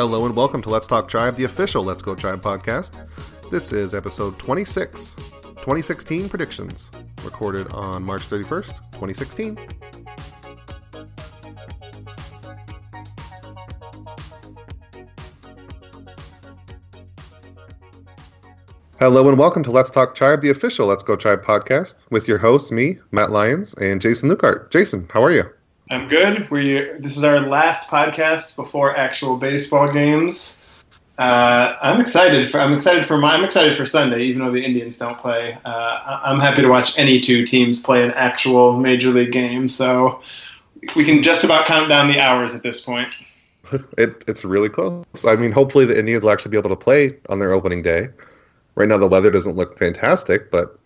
Hello and welcome to Let's Talk Tribe, the official Let's Go Tribe podcast. This is episode 26, 2016 predictions, recorded on March 31st, 2016. Hello and welcome to Let's Talk Tribe, the official Let's Go Tribe podcast, with your hosts, me, Matt Lyons, and Jason Lukehart. Jason, how are you? I'm good. We this is our last podcast before actual baseball games. Uh, I'm excited for I'm excited for my I'm excited for Sunday, even though the Indians don't play. Uh, I'm happy to watch any two teams play an actual major league game. So we can just about count down the hours at this point. It, it's really close. I mean, hopefully the Indians will actually be able to play on their opening day. Right now, the weather doesn't look fantastic, but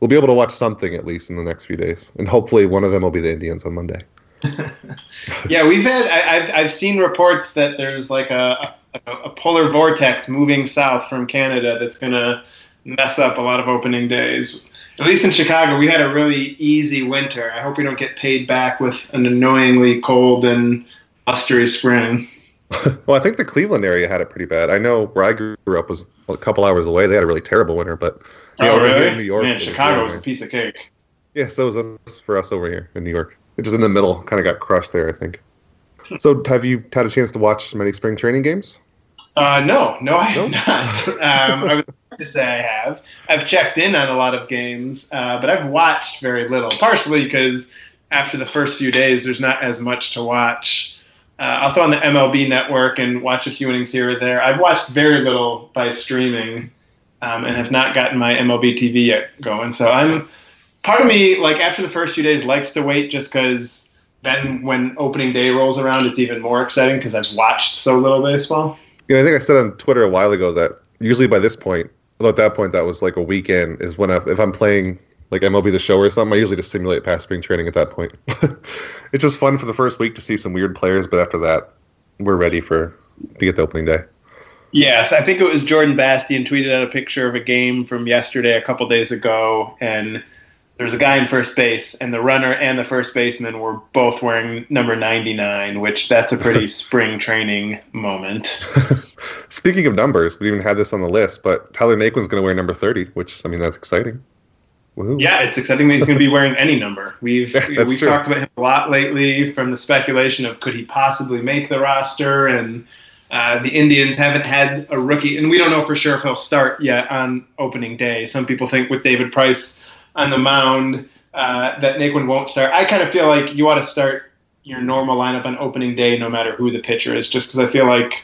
we'll be able to watch something at least in the next few days, and hopefully one of them will be the Indians on Monday. yeah, we've had. I, have I've seen reports that there's like a, a, a polar vortex moving south from Canada that's gonna mess up a lot of opening days. At least in Chicago, we had a really easy winter. I hope we don't get paid back with an annoyingly cold and blustery spring. well, I think the Cleveland area had it pretty bad. I know where I grew up was a couple hours away. They had a really terrible winter, but oh, really? in New York, man, Chicago was a piece of cake. Yeah, so it was us for us over here in New York. Just in the middle, kind of got crushed there. I think. So, have you had a chance to watch many spring training games? Uh, no, no, I have not. um, I would like to say I have. I've checked in on a lot of games, uh, but I've watched very little. Partially because after the first few days, there's not as much to watch. Uh, I'll throw on the MLB network and watch a few innings here or there. I've watched very little by streaming um, and have not gotten my MLB TV yet going. So I'm part of me, like after the first few days, likes to wait just because then when opening day rolls around, it's even more exciting because I've watched so little baseball. Yeah, I think I said on Twitter a while ago that usually by this point, although at that point that was like a weekend, is when I, if I'm playing like MLB the Show or something, I usually just simulate past spring training at that point. it's just fun for the first week to see some weird players, but after that, we're ready for to get the opening day. Yes, I think it was Jordan Bastian tweeted out a picture of a game from yesterday, a couple days ago, and there's a guy in first base, and the runner and the first baseman were both wearing number 99, which that's a pretty spring training moment. Speaking of numbers, we even had this on the list, but Tyler Naquin's going to wear number 30, which I mean that's exciting. Woo-hoo. Yeah, it's exciting that he's going to be wearing any number. We've yeah, we've true. talked about him a lot lately, from the speculation of could he possibly make the roster, and uh, the Indians haven't had a rookie, and we don't know for sure if he'll start yet on opening day. Some people think with David Price on the mound uh, that Naquin won't start. I kind of feel like you ought to start your normal lineup on opening day, no matter who the pitcher is, just because I feel like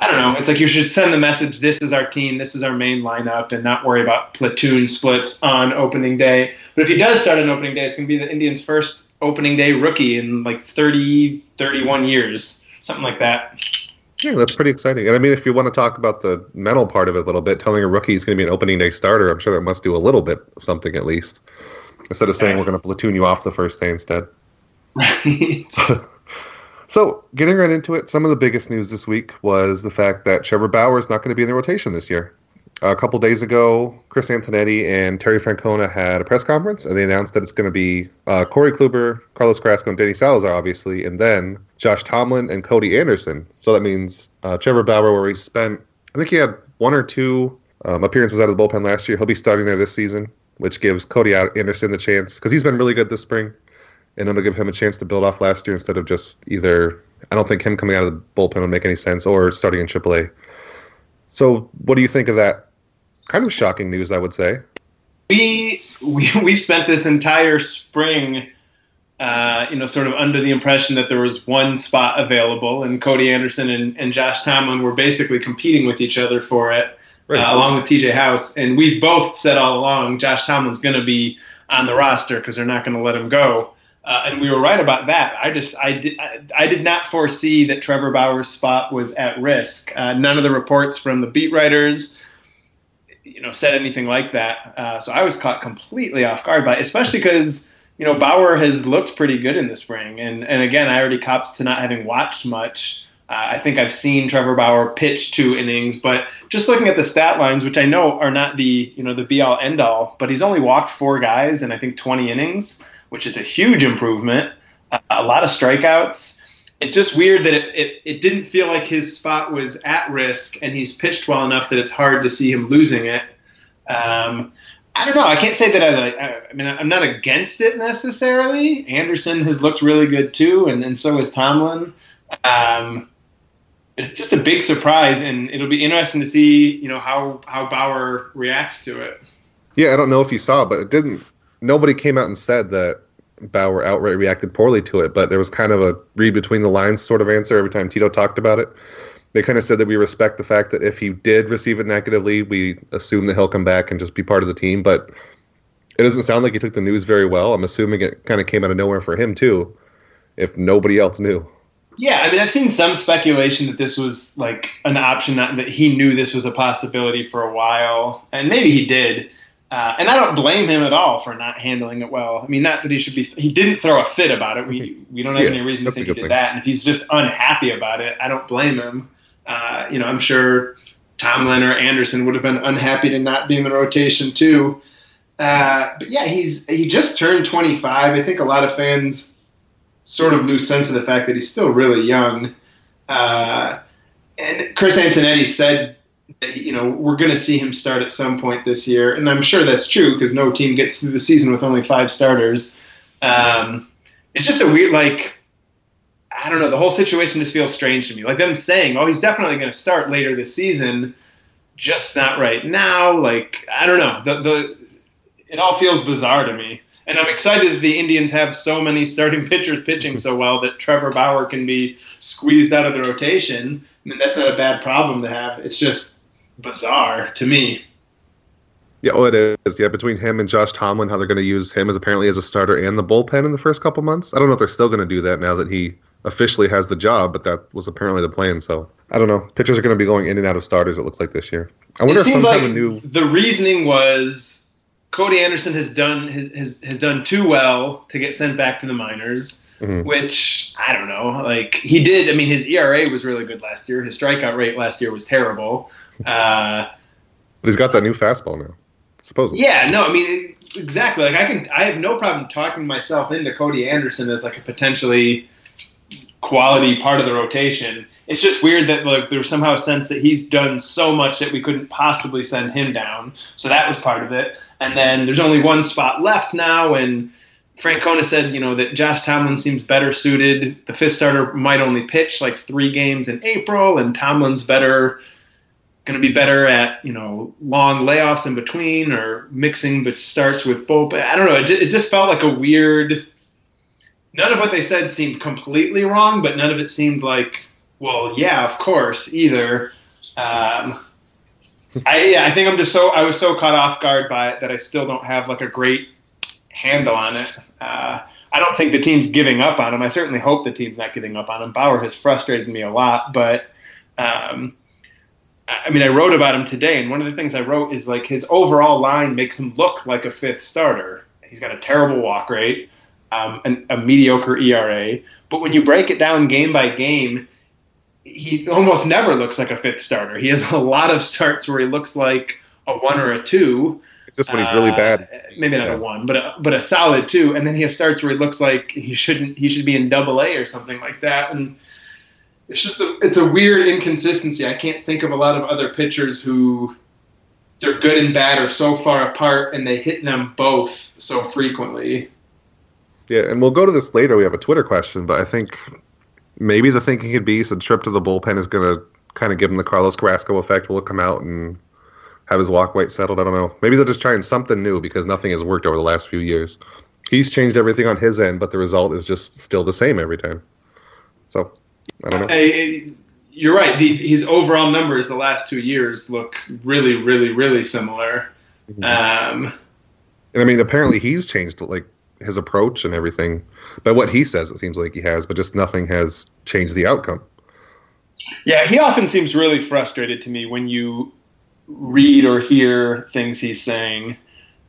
I don't know. It's like you should send the message: this is our team, this is our main lineup, and not worry about platoon splits on opening day. But if he does start on opening day, it's going to be the Indians' first opening day rookie in like 30, 31 years, something like that. Yeah, that's pretty exciting. And I mean, if you want to talk about the mental part of it a little bit, telling a rookie he's going to be an opening day starter, I'm sure that must do a little bit of something at least. Instead of saying we're going to platoon you off the first day instead. Right. So, getting right into it, some of the biggest news this week was the fact that Trevor Bauer is not going to be in the rotation this year. A couple days ago, Chris Antonetti and Terry Francona had a press conference, and they announced that it's going to be uh, Corey Kluber, Carlos Carrasco, and Danny Salazar, obviously, and then Josh Tomlin and Cody Anderson. So that means uh, Trevor Bauer, where he spent, I think he had one or two um, appearances out of the bullpen last year. He'll be starting there this season, which gives Cody Anderson the chance because he's been really good this spring and it'll give him a chance to build off last year instead of just either. I don't think him coming out of the bullpen would make any sense, or starting in AAA. So, what do you think of that? Kind of shocking news, I would say. We we we spent this entire spring, uh, you know, sort of under the impression that there was one spot available, and Cody Anderson and, and Josh Tomlin were basically competing with each other for it, right. uh, along with TJ House. And we've both said all along, Josh Tomlin's going to be on the roster because they're not going to let him go. Uh, and we were right about that. I just I did I, I, did not foresee that Trevor Bauer's spot was at risk. Uh, none of the reports from the beat writers, you know, said anything like that. Uh, so I was caught completely off guard by, it, especially because you know Bauer has looked pretty good in the spring. And and again, I already copped to not having watched much. Uh, I think I've seen Trevor Bauer pitch two innings, but just looking at the stat lines, which I know are not the you know the be all end all, but he's only walked four guys in I think 20 innings which is a huge improvement. Uh, a lot of strikeouts. it's just weird that it, it, it didn't feel like his spot was at risk, and he's pitched well enough that it's hard to see him losing it. Um, I don't know. I can't say that I like. I mean, I'm not against it necessarily. Anderson has looked really good too, and, and so has Tomlin. Um, it's just a big surprise, and it'll be interesting to see, you know, how how Bauer reacts to it. Yeah, I don't know if you saw, but it didn't. Nobody came out and said that Bauer outright reacted poorly to it, but there was kind of a read between the lines sort of answer every time Tito talked about it. They kind of said that we respect the fact that if he did receive it negatively, we assume that he'll come back and just be part of the team. But it doesn't sound like he took the news very well. I'm assuming it kind of came out of nowhere for him too, if nobody else knew. Yeah, I mean, I've seen some speculation that this was like an option that, that he knew this was a possibility for a while, and maybe he did. Uh, and I don't blame him at all for not handling it well. I mean, not that he should be. He didn't throw a fit about it. We we don't have yeah, any reason to think he did thing. that. And if he's just unhappy about it, I don't blame him. Uh, you know, I'm sure Tomlin or Anderson would have been unhappy to not be in the rotation too. Uh, but yeah, he's he just turned 25. I think a lot of fans sort of lose sense of the fact that he's still really young. Uh, and Chris Antonetti said you know, we're going to see him start at some point this year. And I'm sure that's true because no team gets through the season with only five starters. Um, it's just a weird, like, I don't know, the whole situation just feels strange to me. Like them saying, oh, he's definitely going to start later this season, just not right now. Like, I don't know. The, the, it all feels bizarre to me. And I'm excited that the Indians have so many starting pitchers pitching so well that Trevor Bauer can be squeezed out of the rotation. I mean, that's not a bad problem to have. It's just bizarre to me. Yeah, oh, it is. Yeah, between him and Josh Tomlin, how they're going to use him as apparently as a starter and the bullpen in the first couple months. I don't know if they're still going to do that now that he officially has the job, but that was apparently the plan. So I don't know. Pitchers are going to be going in and out of starters. It looks like this year. I wonder it if some like kind of new. The reasoning was Cody Anderson has done has, has, has done too well to get sent back to the minors, mm-hmm. which I don't know. Like he did. I mean, his ERA was really good last year. His strikeout rate last year was terrible. Uh, but he's got that new fastball now, supposedly. Yeah. No. I mean, exactly. Like I can. I have no problem talking myself into Cody Anderson as like a potentially quality part of the rotation. It's just weird that like there's somehow a sense that he's done so much that we couldn't possibly send him down. So that was part of it. And then there's only one spot left now, and Francona said, you know, that Josh Tomlin seems better suited. The fifth starter might only pitch like three games in April, and Tomlin's better, going to be better at you know long layoffs in between or mixing the starts with both. I don't know. It, it just felt like a weird none of what they said seemed completely wrong, but none of it seemed like, well, yeah, of course, either. Um, I yeah, I think I'm just so I was so caught off guard by it that I still don't have like a great handle on it. Uh, I don't think the team's giving up on him. I certainly hope the team's not giving up on him. Bauer has frustrated me a lot, but um, I mean, I wrote about him today, and one of the things I wrote is like his overall line makes him look like a fifth starter. He's got a terrible walk rate um, an, a mediocre ERA. But when you break it down game by game, he almost never looks like a fifth starter. He has a lot of starts where he looks like a one or a two. It's just when he's really bad. Uh, maybe not yeah. a one, but a, but a solid two. And then he has starts where he looks like he shouldn't. He should be in Double A or something like that. And it's just a, it's a weird inconsistency. I can't think of a lot of other pitchers who they're good and bad are so far apart, and they hit them both so frequently. Yeah, and we'll go to this later. We have a Twitter question, but I think maybe the thinking could be a trip to the bullpen is going to kind of give him the Carlos Carrasco effect. Will it come out and have his walk weight settled? I don't know. Maybe they're just trying something new because nothing has worked over the last few years. He's changed everything on his end, but the result is just still the same every time. So I don't know. I, you're right. The, his overall numbers the last two years look really, really, really similar. Mm-hmm. Um, and I mean, apparently he's changed like his approach and everything. By what he says, it seems like he has, but just nothing has changed the outcome. Yeah, he often seems really frustrated to me when you read or hear things he's saying.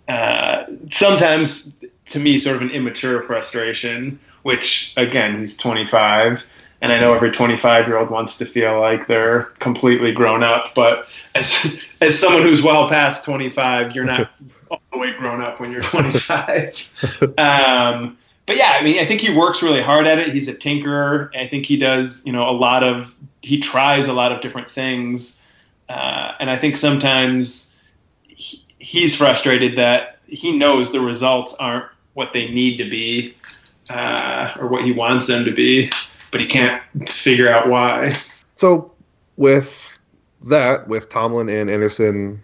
Uh, sometimes, to me, sort of an immature frustration, which, again, he's 25. And I know every 25 year old wants to feel like they're completely grown up. But as, as someone who's well past 25, you're not all the way grown up when you're 25. um, but yeah, I mean, I think he works really hard at it. He's a tinkerer. I think he does, you know, a lot of he tries a lot of different things, uh, and I think sometimes he, he's frustrated that he knows the results aren't what they need to be uh, or what he wants them to be, but he can't figure out why. So, with that, with Tomlin and Anderson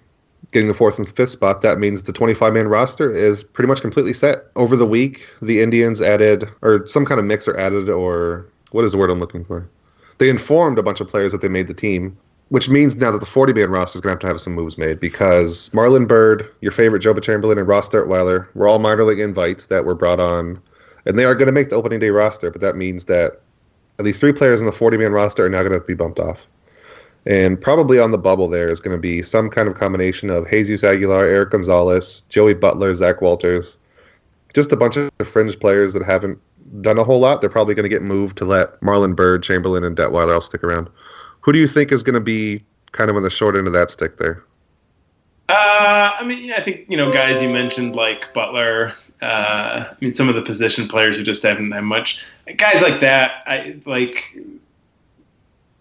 getting the fourth and fifth spot, that means the 25 man roster is pretty much completely set. Over the week, the Indians added, or some kind of mixer added, or what is the word I'm looking for? They informed a bunch of players that they made the team, which means now that the 40 man roster is going to have to have some moves made because Marlon Byrd, your favorite Joba Chamberlain, and Ross Detwiler were all minor league invites that were brought on, and they are going to make the opening day roster, but that means that at least three players in the 40 man roster are now going to, be bumped off. And probably on the bubble there is going to be some kind of combination of Jesus Aguilar, Erik Gonzalez, Joey Butler, Zach Walters, just a bunch of fringe players that haven't done a whole lot. They're probably going to get moved to let Marlon Byrd, Chamberlain, and Detwiler all stick around. Who do you think is going to be kind of on the short end of that stick there? Uh, I mean, I think you know guys you mentioned like Butler. Uh, I mean, some of the position players who just haven't had much. Guys like that, I like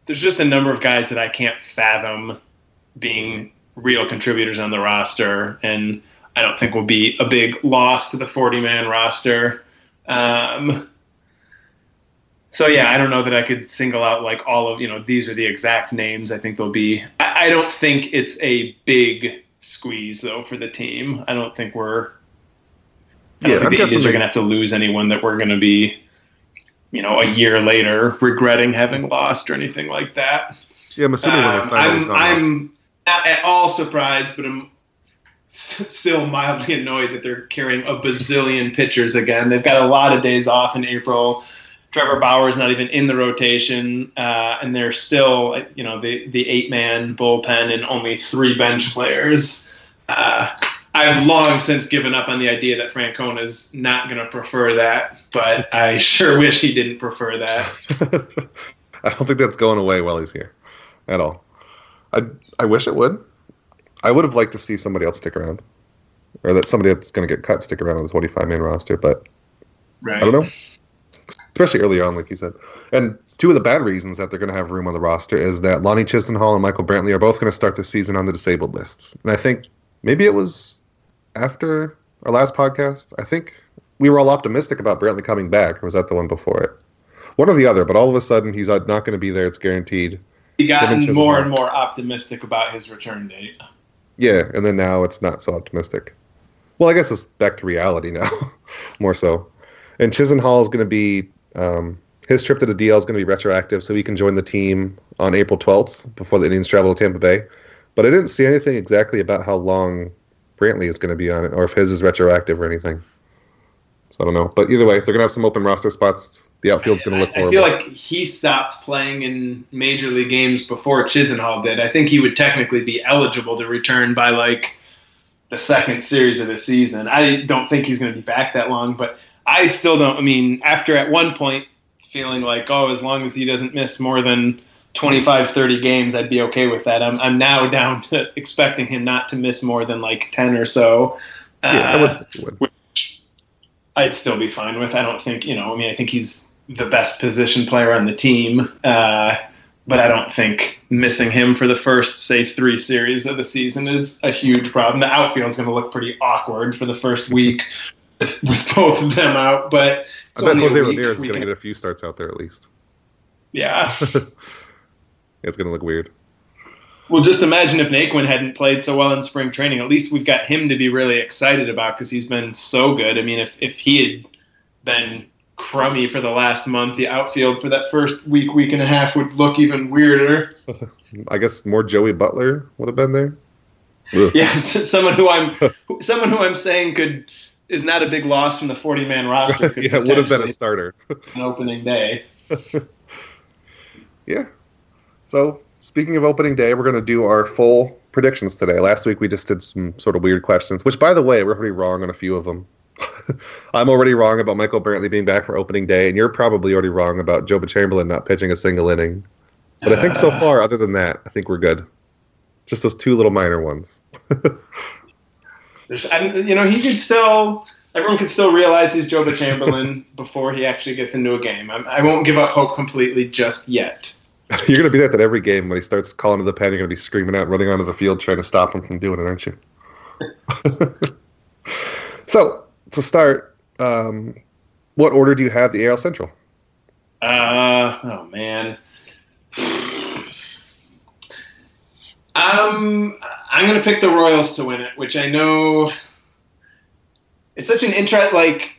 there's just a number of guys that I can't fathom being real contributors on the roster, and I don't think will be a big loss to the 40 man roster. Um, so yeah, I don't know that I could single out like all of you know these are the exact names. I think they'll be. I, I don't think it's a big squeeze though for the team. I don't think we're. I Yeah, think I'm the guessing are going to have to lose anyone that we're going to be, you know, a year later regretting having lost or anything like that. Yeah, I'm assuming Um, sign all these I'm, I'm not at all surprised, but I'm still mildly annoyed that they're carrying a bazillion pitchers again. They've got a lot of days off in April. Trevor Bauer's not even in the rotation, uh, and they're still, you know, the the eight man bullpen and only three bench players. Uh, I've long since given up on the idea that Francona is not going to prefer that, but I sure wish he didn't prefer that. I don't think that's going away while he's here, at all. I I wish it would. I would have liked to see somebody else stick around, or that somebody that's going to get cut stick around on the 25 man roster. But Right. I don't know, especially early on, like you said. And two of the bad reasons that they're going to have room on the roster is that Lonnie Chisenhall and Michael Brantley are both going to start the season on the disabled lists. And I think maybe it was after our last podcast. I think we were all optimistic about Brantley coming back. Or was that the one before it? One or the other. But all of a sudden, he's not going to be there. It's guaranteed. He gotten more and more optimistic about his return date. Yeah, and then now it's not so optimistic. Well, I guess it's back to reality now, more so. And Chisenhall is going to be um, his trip to the DL is going to be retroactive, so he can join the team on April 12th before the Indians travel to Tampa Bay. But I didn't see anything exactly about how long Brantley is going to be on it, or if his is retroactive or anything. So I don't know. But either way, they're going to have some open roster spots. The outfield's going to look I, I feel like he stopped playing in major league games before Chisenhall did. I think he would technically be eligible to return by like the second series of the season. I don't think he's going to be back that long, but I still don't. I mean, after at one point feeling like, oh, as long as he doesn't miss more than 25, 30 games, I'd be okay with that. I'm, I'm now down to expecting him not to miss more than like 10 or so. yeah, I Uh, would would. I'd still be fine with. I don't think you know. I mean, I think he's the best position player on the team, uh, but I don't think missing him for the first, say, three series of the season is a huge problem. The outfield is going to look pretty awkward for the first week with, with both of them out, but I bet Jose. Ramirez is going to get a few starts out there at least. yeah. It's going to look weird. Well, just imagine if Naquin hadn't played so well in spring training. At least we've got him to be really excited about because he's been so good. I mean, if, if he had been crummy for the last month, the outfield for that first week, week and a half would look even weirder. I guess more Joey Butler would have been there. Ugh. Yeah, someone who I'm, someone who I'm saying could is not a big loss from the 40 man roster. yeah, would have been a starter. an opening day. Yeah. So, speaking of opening day, we're going to do our full predictions today. Last week we just did some sort of weird questions, which, by the way, we're already wrong on a few of them. I'm already wrong about Michael Brantley being back for opening day, and you're probably already wrong about Joba Chamberlain not pitching a single inning. But I think so far, other than that, I think we're good. Just those two little minor ones. There's, I, you know, he could still. everyone can still realize he's Joba Chamberlain before he actually gets into a game. I'm, I will not give up hope completely just yet. You're going to be there at every game when he starts calling to the pen. You're going to be screaming out, running onto the field, trying to stop him from doing it, aren't you? so to start, um, what order do you have the AL Central? Uh, oh man. Um, I'm gonna pick the Royals to win it, which I know it's such an interest. Like,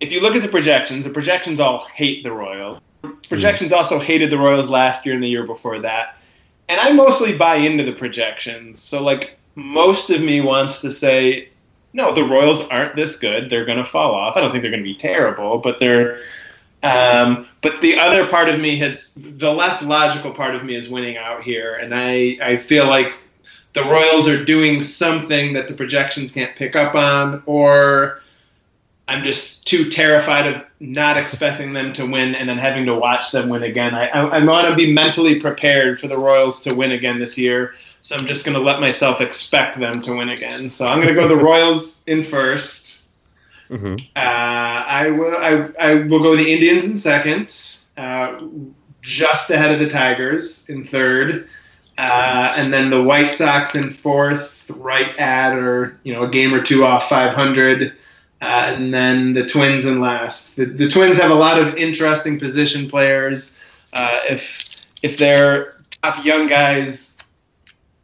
if you look at the projections, the projections all hate the Royals. Projections mm. also hated the Royals last year and the year before that, and I mostly buy into the projections. So, like, most of me wants to say, no, the Royals aren't this good. They're gonna fall off. I don't think they're gonna be terrible, but they're um, but the other part of me has the less logical part of me is winning out here, and I I feel like the Royals are doing something that the projections can't pick up on, or I'm just too terrified of not expecting them to win and then having to watch them win again. I, I, I want to be mentally prepared for the Royals to win again this year, so I'm just going to let myself expect them to win again. So I'm going to go the Royals in first. Mm-hmm. Uh, I will. I, I will go the Indians in second, uh, just ahead of the Tigers in third, uh, and then the White Sox in fourth, right at or you know a game or two off 500. Uh, and then the Twins in last. The, the Twins have a lot of interesting position players. Uh, if if their top young guys,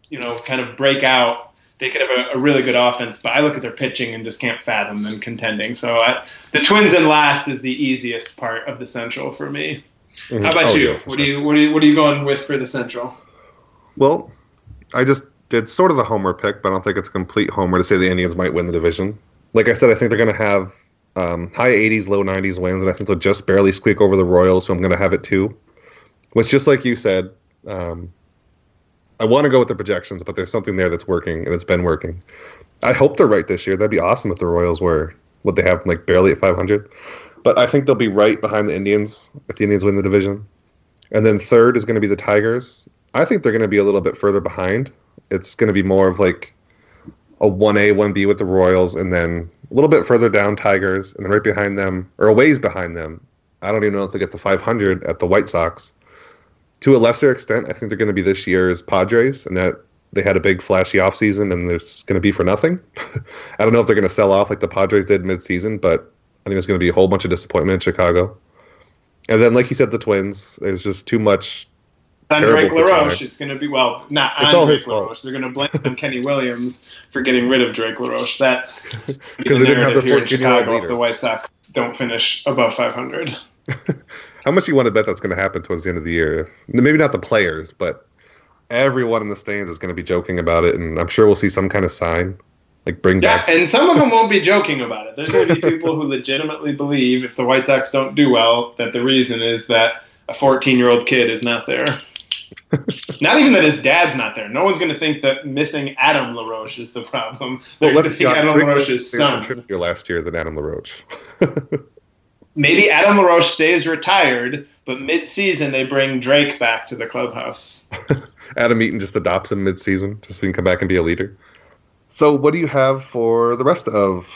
you know, kind of break out, they could have a, a, really good offense, but I look at their pitching and just can't fathom them contending. So I, the Twins in last is the easiest part of the Central for me. Mm-hmm. How about oh, you? Yeah, what sure. do you what are you what are you going with for the Central? Well, I just did sort of a homer pick, but I don't think it's a complete homer to say the Indians might win the division. Like I said, I think they're going to have um, high 80s, low 90s wins, and I think they'll just barely squeak over the Royals, so I'm going to have it too. Which, just like you said, um, I want to go with the projections, but there's something there that's working and it's been working. I hope they're right this year. That'd be awesome if the Royals were what they have like barely at 500. But I think they'll be right behind the Indians if the Indians win the division. And then third is going to be the Tigers. I think they're going to be a little bit further behind. It's going to be more of like a 1A, 1B with the Royals, and then a little bit further down Tigers, and then right behind them, or a ways behind them. I don't even know if they get the 500 at the White Sox to a lesser extent, I think they're going to be this year's Padres, and that they had a big flashy offseason and it's going to be for nothing. I don't know if they're going to sell off like the Padres did midseason, but I think there's going to be a whole bunch of disappointment in Chicago. And then, like you said, the Twins. There's just too much. On Drake LaRoche, it's going to be well, not it's on all Drake his LaRoche. Fault. They're going to blame Kenny Williams for getting rid of Drake LaRoche. That's because the they didn't have the 14 Chicago if the White Sox don't finish above 500. How much do you want to bet that's going to happen towards the end of the year? Maybe not the players, but everyone in the stands is going to be joking about it, and I'm sure we'll see some kind of sign, like bring yeah, back. and some of them won't be joking about it. There's going to be people who legitimately believe if the White Sox don't do well, that the reason is that a 14 year old kid is not there. not even that his dad's not there. No one's going to think that missing Adam LaRoche is the problem. They're well, let's think Adam LaRoche's son. Your last year than Adam LaRoche maybe Adam LaRoche stays retired, but mid-season they bring Drake back to the clubhouse. Adam Eaton just adopts him mid-season just so he can come back and be a leader. So what do you have for the rest of?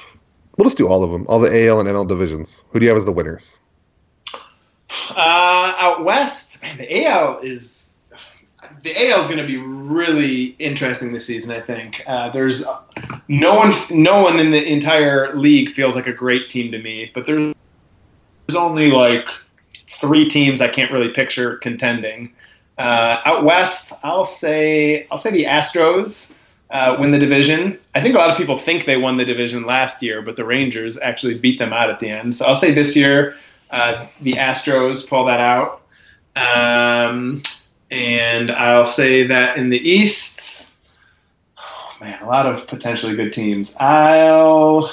We'll just do all of them, all the AL and NL divisions. Who do you have as the winners? Uh, out west, man, the AL is the AL is going to be really interesting this season. I think uh, there's no one, no one in the entire league feels like a great team to me, but there's there's only like three teams I can't really picture contending. Uh, out west, I'll say I'll say the Astros uh, win the division. I think a lot of people think they won the division last year, but the Rangers actually beat them out at the end. So I'll say this year uh, the Astros pull that out. Um, and I'll say that in the East, oh man, a lot of potentially good teams. I'll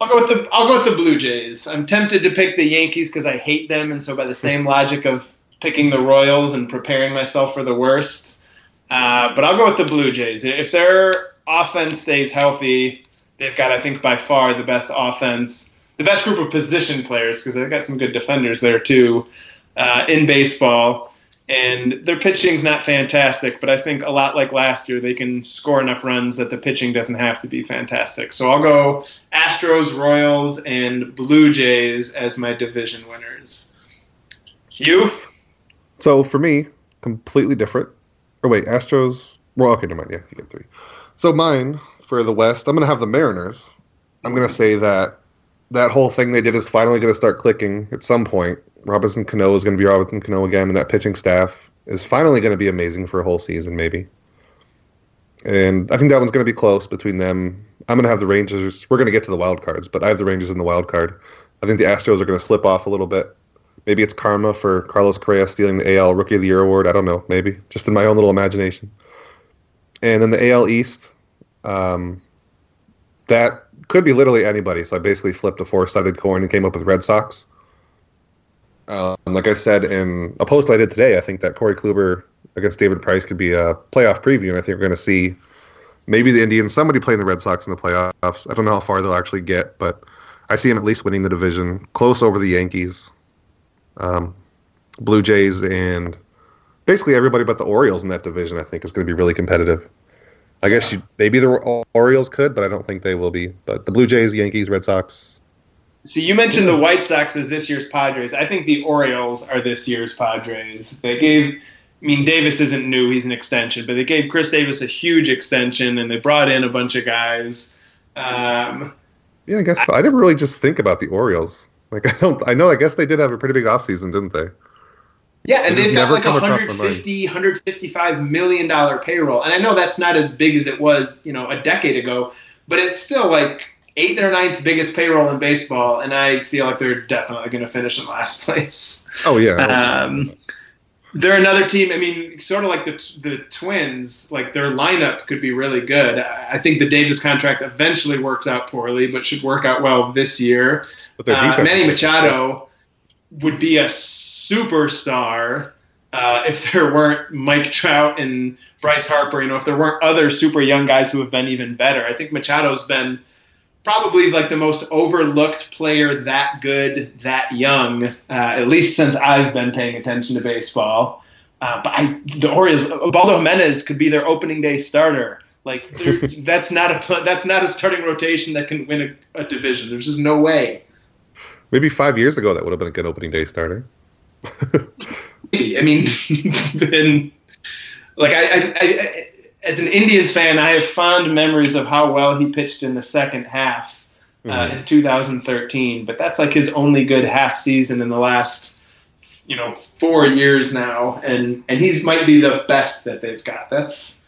I'll go with the I'll go with the Blue Jays. I'm tempted to pick the Yankees because I hate them, and so by the same logic of picking the Royals and preparing myself for the worst. Uh, but I'll go with the Blue Jays. If their offense stays healthy, they've got I think by far the best offense, the best group of position players because they've got some good defenders there too uh, in baseball. and their pitching's not fantastic, but I think a lot like last year, they can score enough runs that the pitching doesn't have to be fantastic. So I'll go Astros, Royals, and Blue Jays as my division winners. You? So for me, completely different. Or wait, Astros. Well, okay, never mind. Yeah, you get three. So mine for the West, I'm going to have the Mariners. I'm going to say that that whole thing they did is finally going to start clicking at some point. Robinson Cano is going to be Robinson Cano again, and that pitching staff is finally going to be amazing for a whole season, maybe. And I think that one's going to be close between them. I'm going to have the Rangers. We're going to get to the wild cards, but I have the Rangers in the wild card. I think the Astros are going to slip off a little bit. Maybe it's karma for Carlos Correa stealing the AL Rookie of the Year award. I don't know. Maybe just in my own little imagination. And then the AL East, um, that could be literally anybody. So I basically flipped a four-sided coin and came up with Red Sox. Um, like I said in a post I did today, I think that Corey Kluber against David Price could be a playoff preview, and I think we're going to see maybe the Indians, somebody playing the Red Sox in the playoffs. I don't know how far they'll actually get, but I see them at least winning the division, close over the Yankees, um, Blue Jays, and basically everybody but the Orioles in that division. I think is going to be really competitive. I guess you, maybe the Orioles could, but I don't think they will be. But the Blue Jays, Yankees, Red Sox, so you mentioned the White Sox as this year's Padres. I think the Orioles are this year's Padres. They gave, I mean, Davis isn't new; he's an extension, but they gave Chris Davis a huge extension, and they brought in a bunch of guys. Um, yeah, I guess so. I never really just think about the Orioles. Like I don't, I know. I guess they did have a pretty big offseason, didn't they? Yeah, and they've got like a 150, 155 million dollar payroll, and I know that's not as big as it was, you know, a decade ago, but it's still like eighth or ninth biggest payroll in baseball, and I feel like they're definitely going to finish in last place. Oh yeah. Um, they're another team. I mean, sort of like the the Twins. Like their lineup could be really good. I think the Davis contract eventually works out poorly, but should work out well this year. But uh, Manny Machado would be a superstar. Uh, if there weren't Mike Trout and Bryce Harper, you know, if there weren't other super young guys who have been even better, I think Machado's been probably like the most overlooked player that good, that young, uh, at least since I've been paying attention to baseball. Uh, but I, the Orioles, Ubaldo Jimenez could be their opening day starter. Like that's not a that's not a starting rotation that can win a, a, division. There's just no way. Maybe five years ago that would have been a good opening day starter. I mean, then like I, I, I as an Indians fan, I have fond memories of how well he pitched in the second half uh, mm-hmm. in 2013. But that's like his only good half season in the last, you know, four years now, and and he might be the best that they've got. That's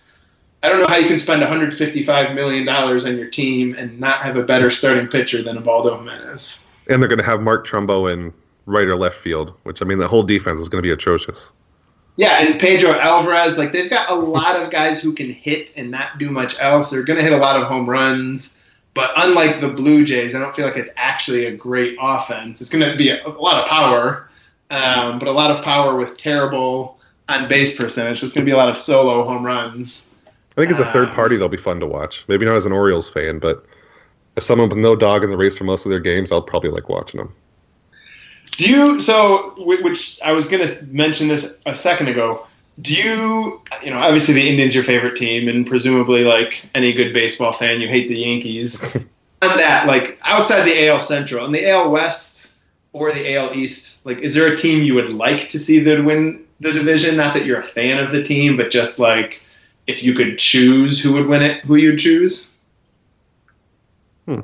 I don't know how you can spend 155 million dollars on your team and not have a better starting pitcher than Ubaldo Jimenez. And they're going to have Mark Trumbo in right or left field, which I mean, the whole defense is going to be atrocious. Yeah, and Pedro Alvarez, like they've got a lot of guys who can hit and not do much else. They're going to hit a lot of home runs, but unlike the Blue Jays, I don't feel like it's actually a great offense. It's going to be a, a, lot of power, um, but a lot of power with terrible on base percentage. So it's going to be a lot of solo home runs. I think as a third um, party, they'll be fun to watch. Maybe not as an Orioles fan, but as someone with no dog in the race for most of their games, I'll probably like watching them. Do you so which I was going to mention this a second ago. Do you you know obviously the Indians your favorite team and presumably like any good baseball fan you hate the Yankees. On that like outside the AL Central and the AL West or the AL East, like is there a team you would like to see that win the division? Not that you're a fan of the team, but just like if you could choose who would win it, who you'd choose? Hmm.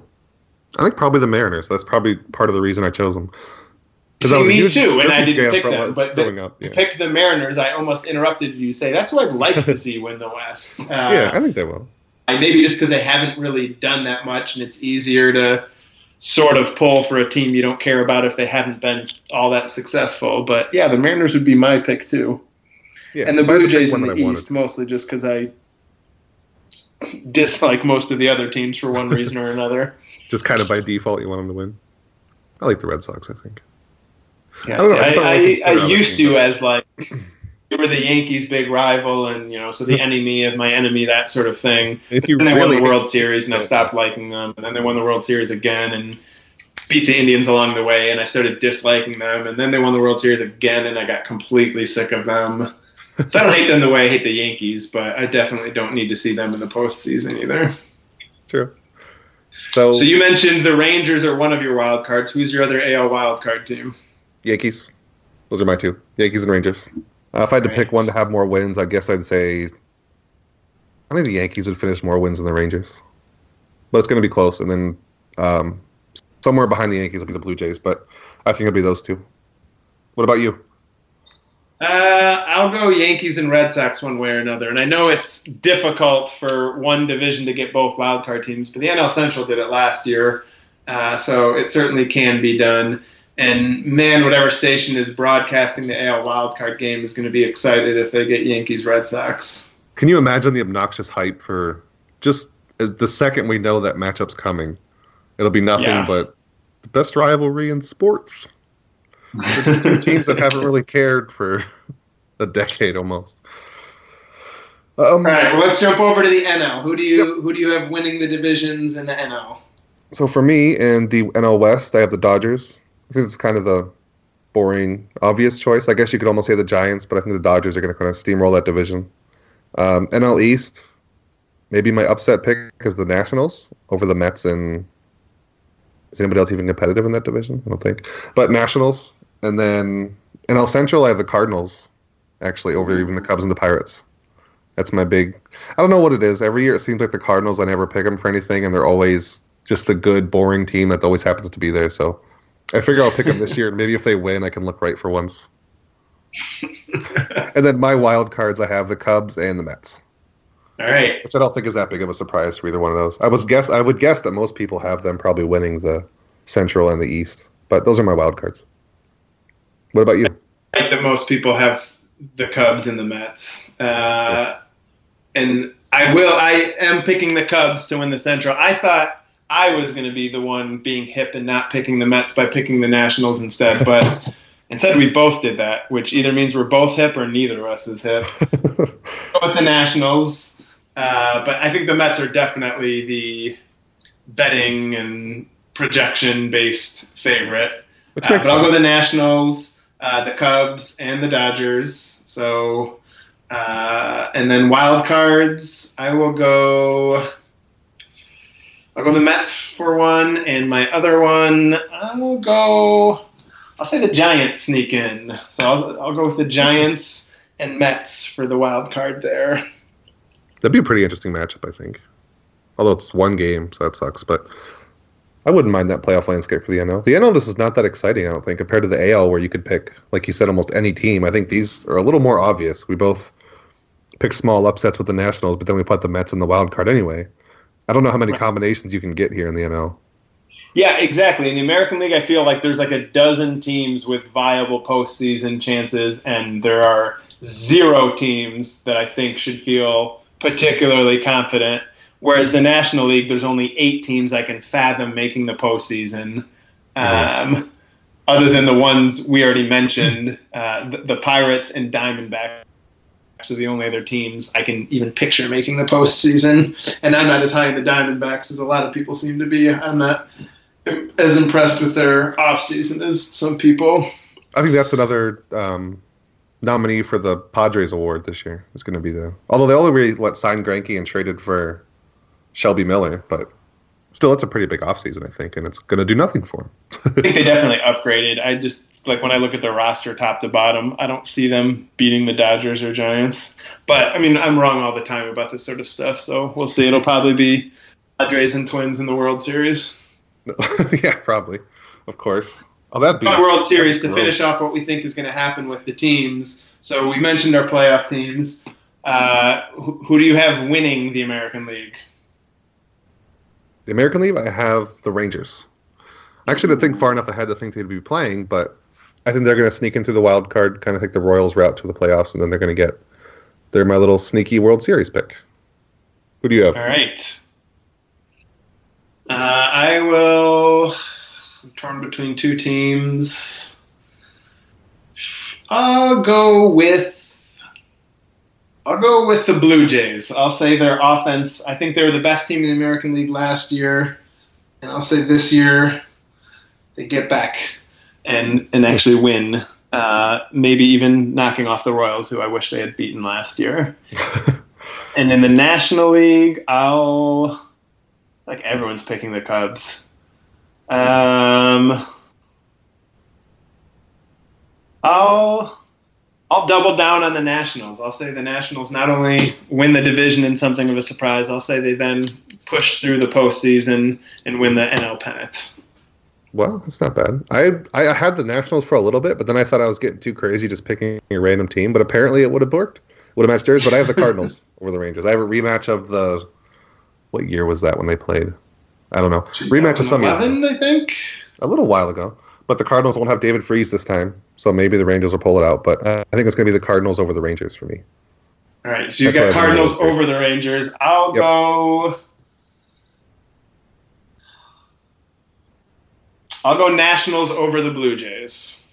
I think probably the Mariners. That's probably part of the reason I chose them. See, me too, and I didn't pick them. But the, up, yeah. pick the Mariners. I almost interrupted you. Say that's who I'd like to see win the West. Uh, yeah, I think they will. I, maybe just because they haven't really done that much, and it's easier to sort of pull for a team you don't care about if they haven't been all that successful. But yeah, the Mariners would be my pick too. Yeah, and the Blue Jays in the East, wanted. mostly just because I dislike most of the other teams for one reason or another. Just kind of by default, you want them to win. I like the Red Sox. I think. Yeah, I, know, I, I, I used to as like you were the Yankees' big rival, and you know, so the enemy of my enemy, that sort of thing. If you and they won the World Series, and I stopped liking them, and then they won the World Series again, and beat the Indians along the way, and I started disliking them. And then they won the World Series again, and I got completely sick of them. So I don't hate them the way I hate the Yankees, but I definitely don't need to see them in the postseason either. True. So, So you mentioned the Rangers are one of your wild cards. Who's your other AL wild card team? Yankees. Those are my two. Yankees and Rangers. Uh, if I had to pick one to have more wins, I guess I'd say I think the Yankees would finish more wins than the Rangers. But it's going to be close, and then um, somewhere behind the Yankees will be the Blue Jays. But I think it'll be those two. What about you? Uh, I'll go Yankees and Red Sox one way or another. And I know it's difficult for one division to get both wildcard teams, but the NL Central did it last year, uh, so it certainly can be done. And man, whatever station is broadcasting the AL wild card game is going to be excited if they get Yankees Red Sox. Can you imagine the obnoxious hype for just the second we know that matchup's coming? It'll be nothing Yeah. but the best rivalry in sports. The two teams that haven't really cared for a decade almost. Um, All right, well, let's jump over to the NL. Who do you who do you have winning the divisions in the NL? So for me in the NL West, I have the Dodgers. I think it's kind of the boring, obvious choice. I guess you could almost say the Giants, but I think the Dodgers are going to kind of steamroll that division. Um, NL East, maybe my upset pick is the Nationals over the Mets and is anybody else even competitive in that division? I don't think. But Nationals, and then NL Central, I have the Cardinals actually over even the Cubs and the Pirates. That's my big. I don't know what it is. Every year it seems like the Cardinals. I never pick them for anything, and they're always just the good, boring team that always happens to be there. So I figure I'll pick them this year. and Maybe if they win, I can look right for once. and then my wild cards, I have the Cubs and the Mets, All right. which I don't think is that big of a surprise for either one of those. I was guess I would guess that most people have them probably winning the Central and the East, but those are my wild cards. What about you? I think that most people have the Cubs and the Mets. Uh, and I will. I am picking the Cubs to win the Central. I thought I was going to be the one being hip and not picking the Mets by picking the Nationals instead, but instead we both did that, which either means we're both hip or neither of us is hip. With the Nationals, uh, but I think the Mets are definitely the betting and projection based favorite. Uh, but I'll go the Nationals, uh, the Cubs, and the Dodgers. So, uh, and then wild cards, I will go. I'll go the Mets for one, and my other one, I'll go. I'll say the Giants sneak in. So I'll, I'll go with the Giants and Mets for the wild card there. That'd be a pretty interesting matchup, I think. Although it's one game, so that sucks. But I wouldn't mind that playoff landscape for the NL. The NL just is not that exciting, I don't think, compared to the AL, where you could pick, like you said, almost any team. I think these are a little more obvious. We both pick small upsets with the Nationals, but then we put the Mets in the wild card anyway. I don't know how many Right. combinations you can get here in the NL. Yeah, exactly. In the American League, I feel like there's like a dozen teams with viable postseason chances, and there are zero teams that I think should feel particularly confident. Whereas the National League, there's only eight teams I can fathom making the postseason, um, other than the ones we already mentioned, uh, the, the Pirates and Diamondbacks. Are the only other teams I can even picture making the postseason, and I'm not as high in the Diamondbacks as a lot of people seem to be. I'm not as impressed with their offseason as some people. I think that's another um, nominee for the Padres award this year. Is going to be the although they only really what signed Greinke and traded for Shelby Miller, but still, it's a pretty big offseason, I think, and it's going to do nothing for him. I think they definitely upgraded. I just like when I look at the roster top to bottom, I don't see them beating the Dodgers or Giants. But I mean, I'm wrong all the time about this sort of stuff, so we'll see. It'll probably be Padres and Twins in the World Series. yeah, probably, of course. Oh, that'd be World Series to gross. finish off what we think is going to happen with the teams. So we mentioned our playoff teams. Uh, who, who do you have winning the American League? The American League. I have the Rangers. Actually didn't think far enough ahead to think they'd be playing, but I think they're going to sneak in through the wild card, kind of take the Royals route to the playoffs, and then they're going to get. They're my little sneaky World Series pick. Who do you have? All right. Uh, I will. I'm torn between two teams. I'll go with. I'll go with the Blue Jays. I'll say their offense. I think they were the best team in the American League last year, and I'll say this year they get back and and actually win. Uh, maybe even knocking off the Royals, who I wish they had beaten last year. and in the National League, I'll like everyone's picking the Cubs. Um, I'll I'll double down on the Nationals. I'll say the Nationals not only win the division in something of a surprise, I'll say they then push through the postseason and win the NL pennant. Well, that's not bad. I I had the Nationals for a little bit, but then I thought I was getting too crazy just picking a random team. But apparently, it would have worked. Would have matched theirs. But I have the Cardinals over the Rangers. I have a rematch of the. What year was that when they played? I don't know. Rematch of some years. I think. A little while ago, but the Cardinals won't have David Freese this time, so maybe the Rangers will pull it out. But uh, I think it's going to be the Cardinals over the Rangers for me. All right, so you got Cardinals over the Rangers. I'll yep. go. I'll go Nationals over the Blue Jays.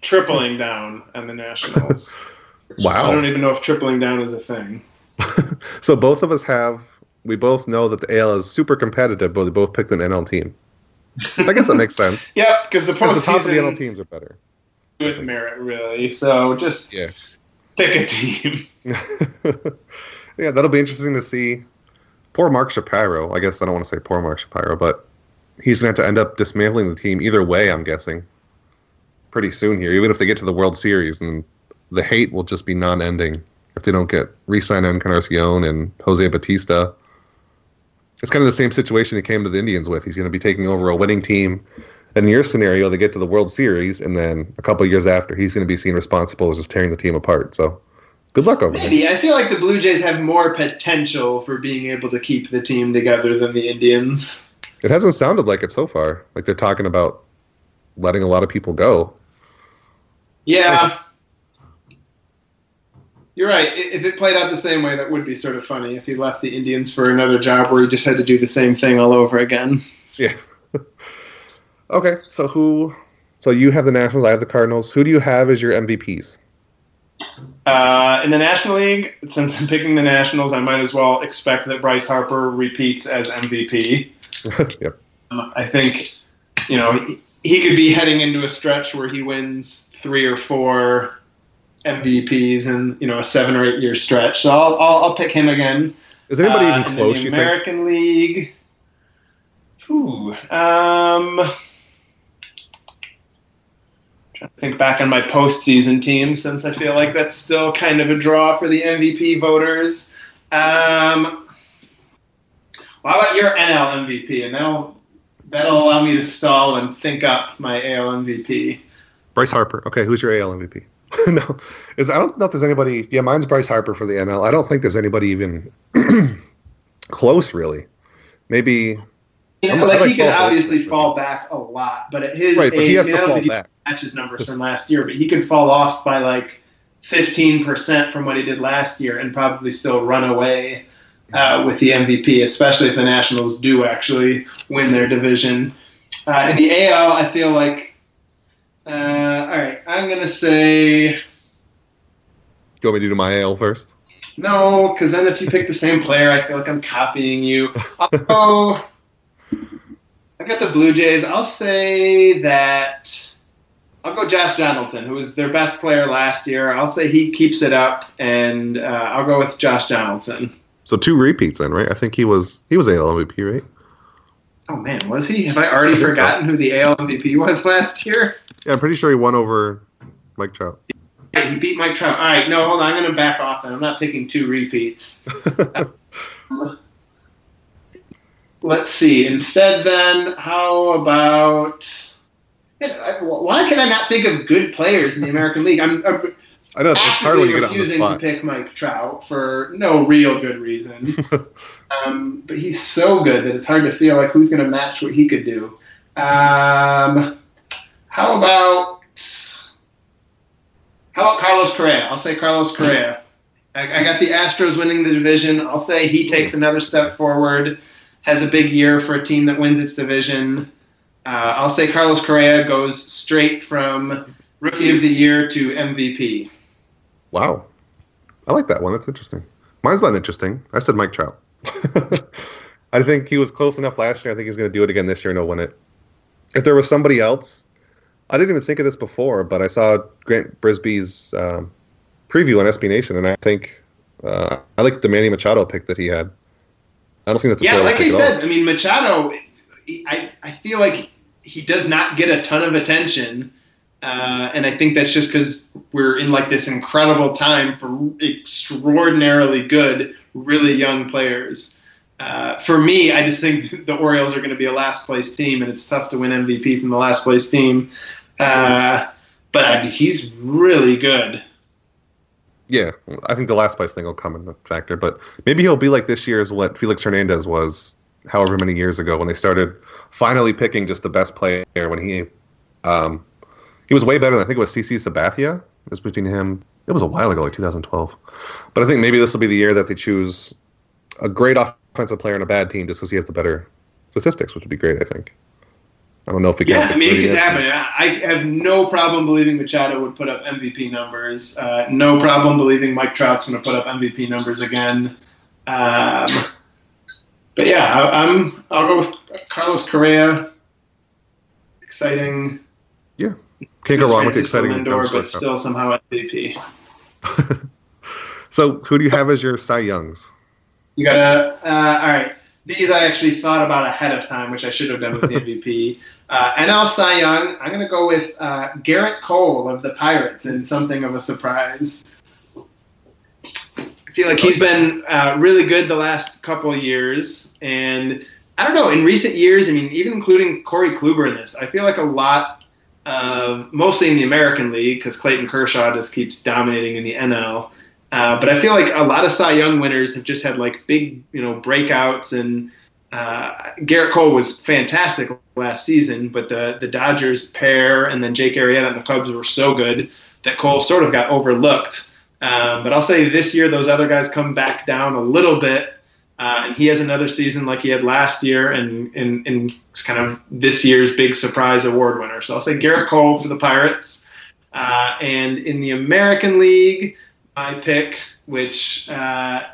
Tripling down on the Nationals. wow. I don't even know if tripling down is a thing. so both of us have we both know that the AL is super competitive, but we both picked an NL team. I guess that makes sense. yeah, because the postseason the top of the NL teams are better with merit, really. So just yeah, pick a team. yeah, that'll be interesting to see. Poor Mark Shapiro. I guess I don't want to say poor Mark Shapiro, but he's going to have to end up dismantling the team either way. I'm guessing pretty soon here, even if they get to the World Series, and the hate will just be non-ending if they don't get re-sign Encarnacion and Jose Bautista. It's kind of the same situation he came to the Indians with. He's going to be taking over a winning team. And in your scenario, they get to the World Series, and then a couple years after, he's going to be seen responsible as just tearing the team apart. So, good luck over Maybe. There. I feel like the Blue Jays have more potential for being able to keep the team together than the Indians. It hasn't sounded like it so far. Like they're talking about letting a lot of people go. Yeah. You're right. If it played out the same way, that would be sort of funny. If he left the Indians for another job where he just had to do the same thing all over again. Yeah. okay, so who? So you have the Nationals. I have the Cardinals. Who do you have as your MVPs? Uh, in the National League, since I'm picking the Nationals, I might as well expect that Bryce Harper repeats as MVP. yep. Um, I think, you know, he, he could be heading into a stretch where he wins three or four MVPs in you know a seven or eight year stretch. So I'll I'll, I'll pick him again. Is anybody uh, even close? the American League. Ooh, um, to think back on my postseason team since I feel like that's still kind of a draw for the MVP voters. Um, well, how about your NL MVP? And that'll that'll allow me to stall and think up my AL MVP. Bryce Harper. Okay, who's your AL MVP? no, is I don't know if there's anybody. Yeah, mine's Bryce Harper for the NL. I don't think there's anybody even close, really. Maybe. You know, like, like he could obviously fall back a lot, but at his right, age, he has I, mean, to fall back. Match his numbers from last year, but he could fall off by like 15% from what he did last year and probably still run away uh, with the MVP, especially if the Nationals do actually win their division. Uh, in the AL, I feel like uh, all right, I'm gonna say. You want me to do my AL first? No, because then if you pick the same player, I feel like I'm copying you. Oh, I got the Blue Jays. I'll say that. I'll go Josh Donaldson, who was their best player last year. I'll say he keeps it up, and uh, I'll go with Josh Donaldson. So two repeats then, right? I think he was he was AL MVP, right? Oh man, was he? Have I already I forgotten so. who the AL MVP was last year? Yeah, I'm pretty sure he won over Mike Trout. Yeah, he beat Mike Trout. All right, no, hold on. I'm going to back off, and I'm not picking two repeats. Let's see. Instead, then, how about? Why can I not think of good players in the American League? I'm, I'm I know it's hard when you refusing to pick Mike Trout for no real good reason. um, but he's so good that it's hard to feel like who's going to match what he could do. Um, how about how about Carlos Correa? I'll say Carlos Correa. I, I, got the Astros winning the division. I'll say he takes another step forward, has a big year for a team that wins its division. Uh, I'll say Carlos Correa goes straight from Rookie of the Year to MVP. Wow, I like that one. That's interesting. Mine's not interesting. I said Mike Trout. I think he was close enough last year. I think he's going to do it again this year and he'll win it. if there was somebody else, I didn't even think of this before, but I saw Grant Brisbee's um, preview on SB Nation, and I think uh, I like the Manny Machado pick that he had. I don't think that's a yeah, like I pick at all. said. I mean, Machado. I I feel like he does not get a ton of attention, uh, and I think that's just because we're in like this incredible time for extraordinarily good, really young players. Uh, for me, I just think the Orioles are going to be a last place team, and it's tough to win MVP from the last place team. Uh, but I, he's really good. Yeah, I think the last place thing will come in the factor, but maybe he'll be like this year's what Felix Hernandez was, however many years ago when they started finally picking just the best player. When he, um, he was way better than I think it was CC Sabathia. It was between him. It was a while ago, like 2012. But I think maybe this will be the year that they choose a great offensive player and a bad team just because he has the better statistics, which would be great. I think. I don't know if can. Yeah, I mean, it could happen. I have no problem believing Machado would put up MVP numbers. Uh, no problem believing Mike Trout's going to put up MVP numbers again. Um, but yeah, I, I'm. I'll go with Carlos Correa. Exciting. Yeah, can't go wrong with exciting. Lindor, but still somehow MVP. so, who do you have as your Cy Youngs? You gotta. Uh, all right. These I actually thought about ahead of time, which I should have done with the MVP. Uh, NL Cy Young, I'm going to go with uh, Gerrit Cole of the Pirates in something of a surprise. I feel like he's been uh, really good the last couple of years. And I don't know, in recent years, I mean, even including Corey Kluber in this, I feel like a lot of, mostly in the American League, because Clayton Kershaw just keeps dominating in the NL. Uh, but I feel like a lot of Cy Young winners have just had like big, you know, breakouts. And uh, Gerrit Cole was fantastic last season, but the the Dodgers pair and then Jake Arrieta and the Cubs were so good that Cole sort of got overlooked. Um, but I'll say this year those other guys come back down a little bit, uh, and he has another season like he had last year, and and and kind of this year's big surprise award winner. So I'll say Gerrit Cole for the Pirates, uh, and in the American League my pick, which uh,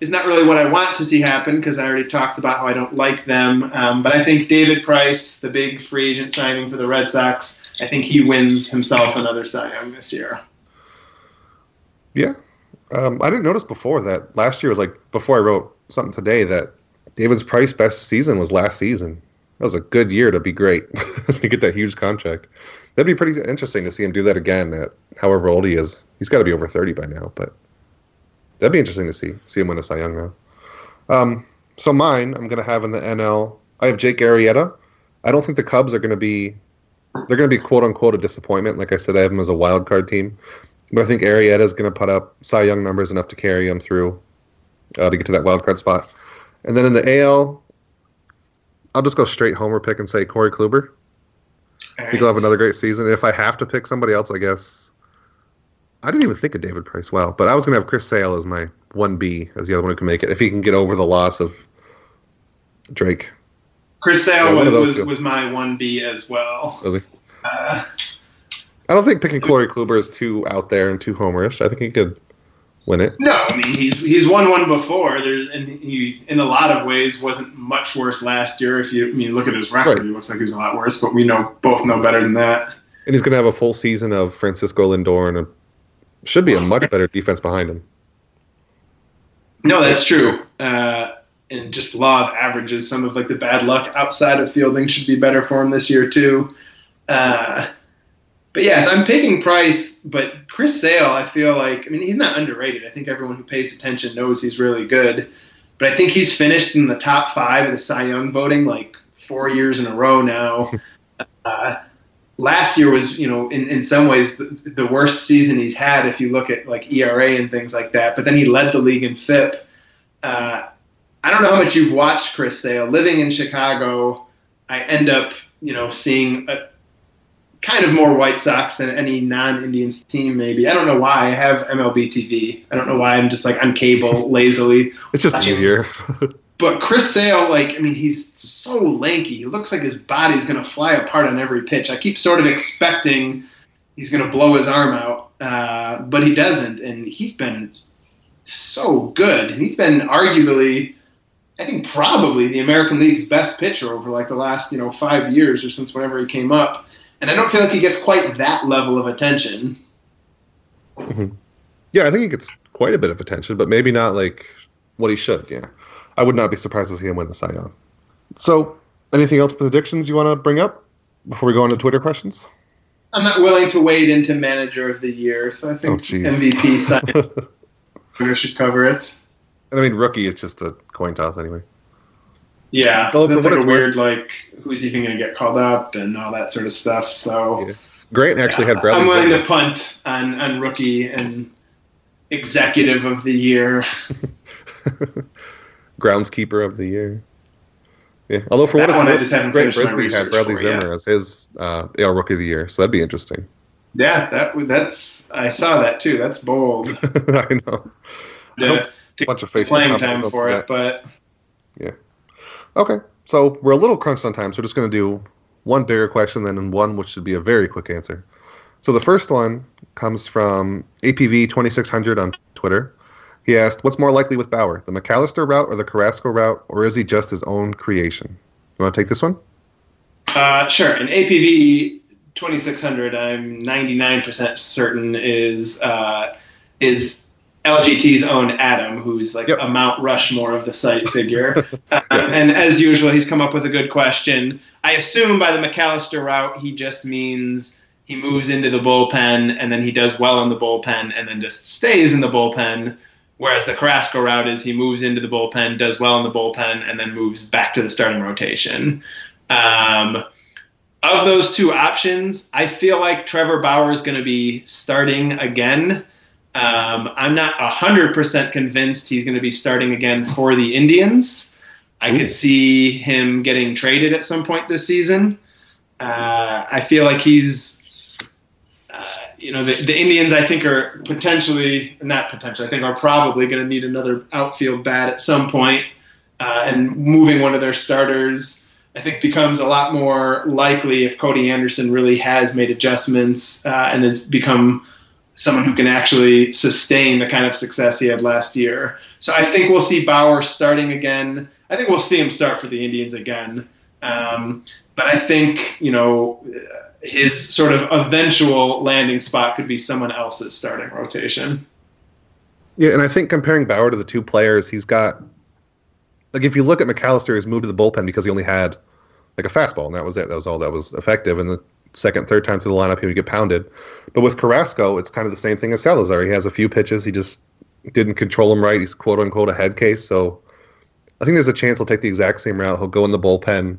is not really what I want to see happen because I already talked about how I don't like them. Um, but I think David Price, the big free agent signing for the Red Sox, I think he wins himself another Cy Young this year. Yeah. Um, I didn't notice before that last year was like before I wrote something today that David's Price best season was last season. That was a good year to be great to get that huge contract. That'd be pretty interesting to see him do that again at however old he is. He's got to be over thirty by now, but that'd be interesting to see see him win a Cy Young now. Um, so mine, I'm gonna have in the NL. I have Jake Arrieta. I don't think the Cubs are gonna be. They're gonna be quote unquote a disappointment. Like I said, I have him as a wild card team, but I think Arrieta is gonna put up Cy Young numbers enough to carry him through uh, to get to that wild card spot. And then in the AL, I'll just go straight homer pick and say Corey Kluber. I think he'll have another great season. If I have to pick somebody else, I guess I didn't even think of David Price well, but I was gonna have Chris Sale as my one B as the other one who can make it if he can get over the loss of Drake. Chris Sale yeah, was, was, was, my one B as well. Was he? Uh, I don't think picking Corey Kluber is too out there and too homerish. I think he could win it. No, I mean he's he's won one before. There's and he in a lot of ways wasn't much worse last year. If you I mean look at his record, right. he looks like he was a lot worse. But we know both know better than that. And he's going to have a full season of Francisco Lindor and a, should be a much better defense behind him. No, that's true. Uh, and just law of averages, some of like the bad luck outside of fielding should be better for him this year too. Uh, but yes, I'm picking Price, but Chris Sale, I feel like, I mean, he's not underrated. I think everyone who pays attention knows he's really good. But I think he's finished in the top five of the Cy Young voting like four years in a row now. uh, last year was, you know, in, in some ways the, the, worst season he's had if you look at like ERA and things like that. But then he led the league in FIP. Uh, I don't know how much you've watched Chris Sale. Living in Chicago, I end up, you know, seeing a, kind of more White Sox than any non-Indians team. Maybe I don't know why I have MLB TV. I don't know why I'm just like on cable lazily. It's just easier. but Chris Sale, like I mean, he's so lanky. He looks like his body's gonna fly apart on every pitch. I keep sort of expecting he's gonna blow his arm out, uh, but he doesn't, and he's been so good. And he's been arguably I think probably the American League's best pitcher over like the last you know five years or since whenever he came up, and I don't feel like he gets quite that level of attention. Mm-hmm. Yeah, I think he gets quite a bit of attention, but maybe not like what he should. Yeah, I would not be surprised to see him win the Cy Young. So, anything else predictions you want to bring up before we go on to Twitter questions? I'm not willing to wade into manager of the year, so I think oh, MVP side should cover it. And I mean, rookie is just a coin toss anyway. Yeah, well, that's like a weird worth. like who's even going to get called up and all that sort of stuff. So yeah. Grant actually yeah, had Bradley. I'm willing to punt on on rookie and executive of the year, groundskeeper of the year. Yeah, although for that what it's worth, Grant Brisbee had Bradley Zimmer as his uh, know, rookie of the year, so that'd be interesting. Yeah, that that's I saw that too. That's bold. I know. Yeah, a bunch of Facebook playing time for it, but yeah. Okay, so we're a little crunched on time, so we're just going to do one bigger question, then one which should be a very quick answer. So the first one comes from APV twenty six hundred on Twitter. He asked, "What's more likely with Bauer, the McAllister route or the Carrasco route, or is he just his own creation?" You want to take this one? Uh, sure. In APV 2600, I'm 99% certain is uh, is LGT's own Adam, who's like yep. a Mount Rushmore of the site figure. um, and as usual, he's come up with a good question. I assume by the McAllister route, he just means he moves into the bullpen and then he does well in the bullpen and then just stays in the bullpen. Whereas the Carrasco route is he moves into the bullpen, does well in the bullpen, and then moves back to the starting rotation. Um, of those two options, I feel like Trevor Bauer is going to be starting again. Um, I'm not 100% convinced he's going to be starting again for the Indians. I Ooh. could see him getting traded at some point this season. Uh, I feel like he's, uh, you know, the, the Indians, I think, are potentially, not potentially, I think are probably going to need another outfield bat at some point, uh, and moving one of their starters. I think becomes a lot more likely if Cody Anderson really has made adjustments uh, and has become someone who can actually sustain the kind of success he had last year. So I think we'll see Bauer starting again. I think we'll see him start for the Indians again. Um, but I think you know his sort of eventual landing spot could be someone else's starting rotation. Yeah, and I think comparing Bauer to the two players, he's got like if you look at McAllister, he's moved to the bullpen because he only had like a fastball, and that was it. That was all that was effective. And the second, third time through the lineup, he would get pounded. But with Carrasco, it's kind of the same thing as Salazar. He has a few pitches. He just didn't control them right. He's quote unquote a head case. So I think there's a chance he'll take the exact same route. He'll go in the bullpen,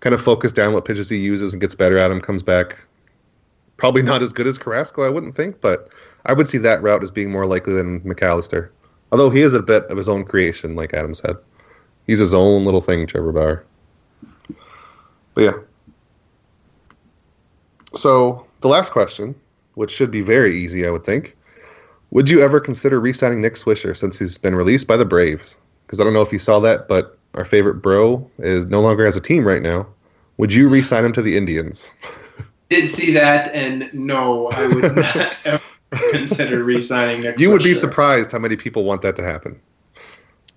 kind of focus down what pitches he uses and gets better at them, comes back. Probably not as good as Carrasco, I wouldn't think, but I would see that route as being more likely than McAllister. Although he is a bit of his own creation, like Adam said. He's his own little thing, Trevor Bauer. But yeah, so the last question, which should be very easy, I would think. Would you ever consider re-signing Nick Swisher since he's been released by the Braves? Because I don't know if you saw that, but our favorite bro is no longer has a team right now. Would you re-sign him to the Indians? Did see that, and no, I would not ever consider re-signing Nick. You Swisher. would be surprised how many people want that to happen.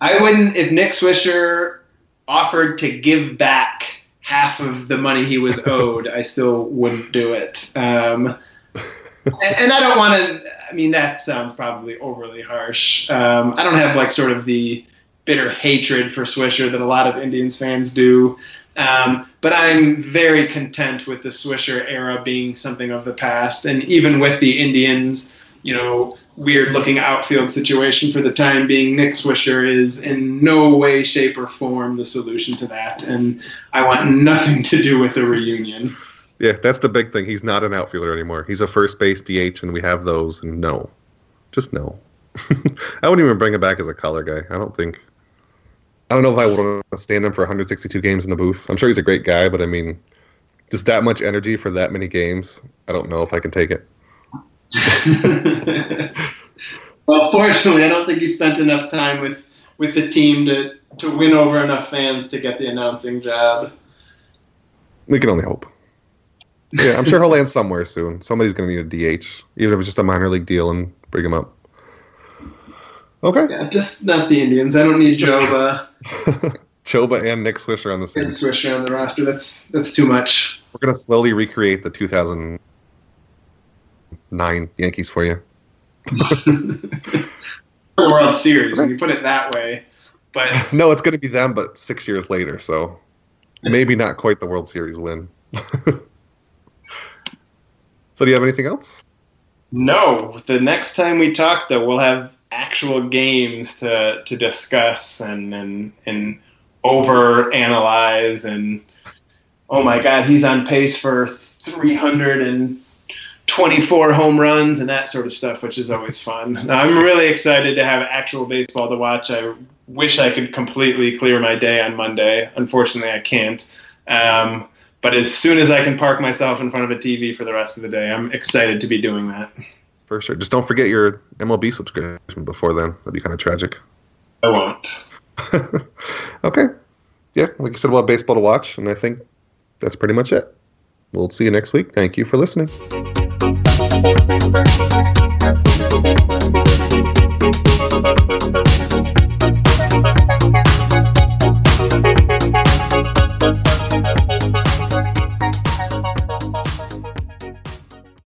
I wouldn't if Nick Swisher offered to give back half of the money he was owed, I still wouldn't do it. Um, and, and, I don't want to. I mean, that sounds probably overly harsh. Um, I don't have like sort of the bitter hatred for Swisher that a lot of Indians fans do. Um, but I'm very content with the Swisher era being something of the past, and even with the Indians, you know, weird looking outfield situation for the time being. Nick Swisher is in no way, shape, or form the solution to that. And I want nothing to do with a reunion. Yeah, that's the big thing. He's not an outfielder anymore. He's a first base DH, and we have those. And no, just no. I wouldn't even bring him back as a color guy. I don't think. I don't know if I would stand him for 162 games in the booth. I'm sure he's a great guy, but I mean, just that much energy for that many games, I don't know if I can take it. well, fortunately, I don't think he spent enough time with, with the team to, to win over enough fans to get the announcing job. We can only hope. Yeah, I'm sure he'll land somewhere soon. Somebody's going to need a DH, even if it's just a minor league deal, and bring him up. Okay. Yeah, just not the Indians. I don't need Joba Choba and Nick Swisher on the same. and Swisher on the roster. That's that's too much. We're gonna slowly recreate the 2009 Yankees for you. World Series when you put it that way. But No, it's gonna be them, but six years later. So maybe not quite the World Series win. so, do you have anything else? no, the next time we talk, though, we'll have actual games to to discuss and and and over analyze and oh my God, he's on pace for 324 home runs and that sort of stuff, which is always fun. I'm really excited to have actual baseball to watch. I wish I could completely clear my day on Monday. Unfortunately, I can't. Um, but as soon as I can park myself in front of a TV for the rest of the day, I'm excited to be doing that. For sure. Just don't forget your MLB subscription before then. That'd be kind of tragic. I won't. okay. Yeah, like I said, we'll have baseball to watch, and I think that's pretty much it. We'll see you next week. Thank you for listening. Thank you.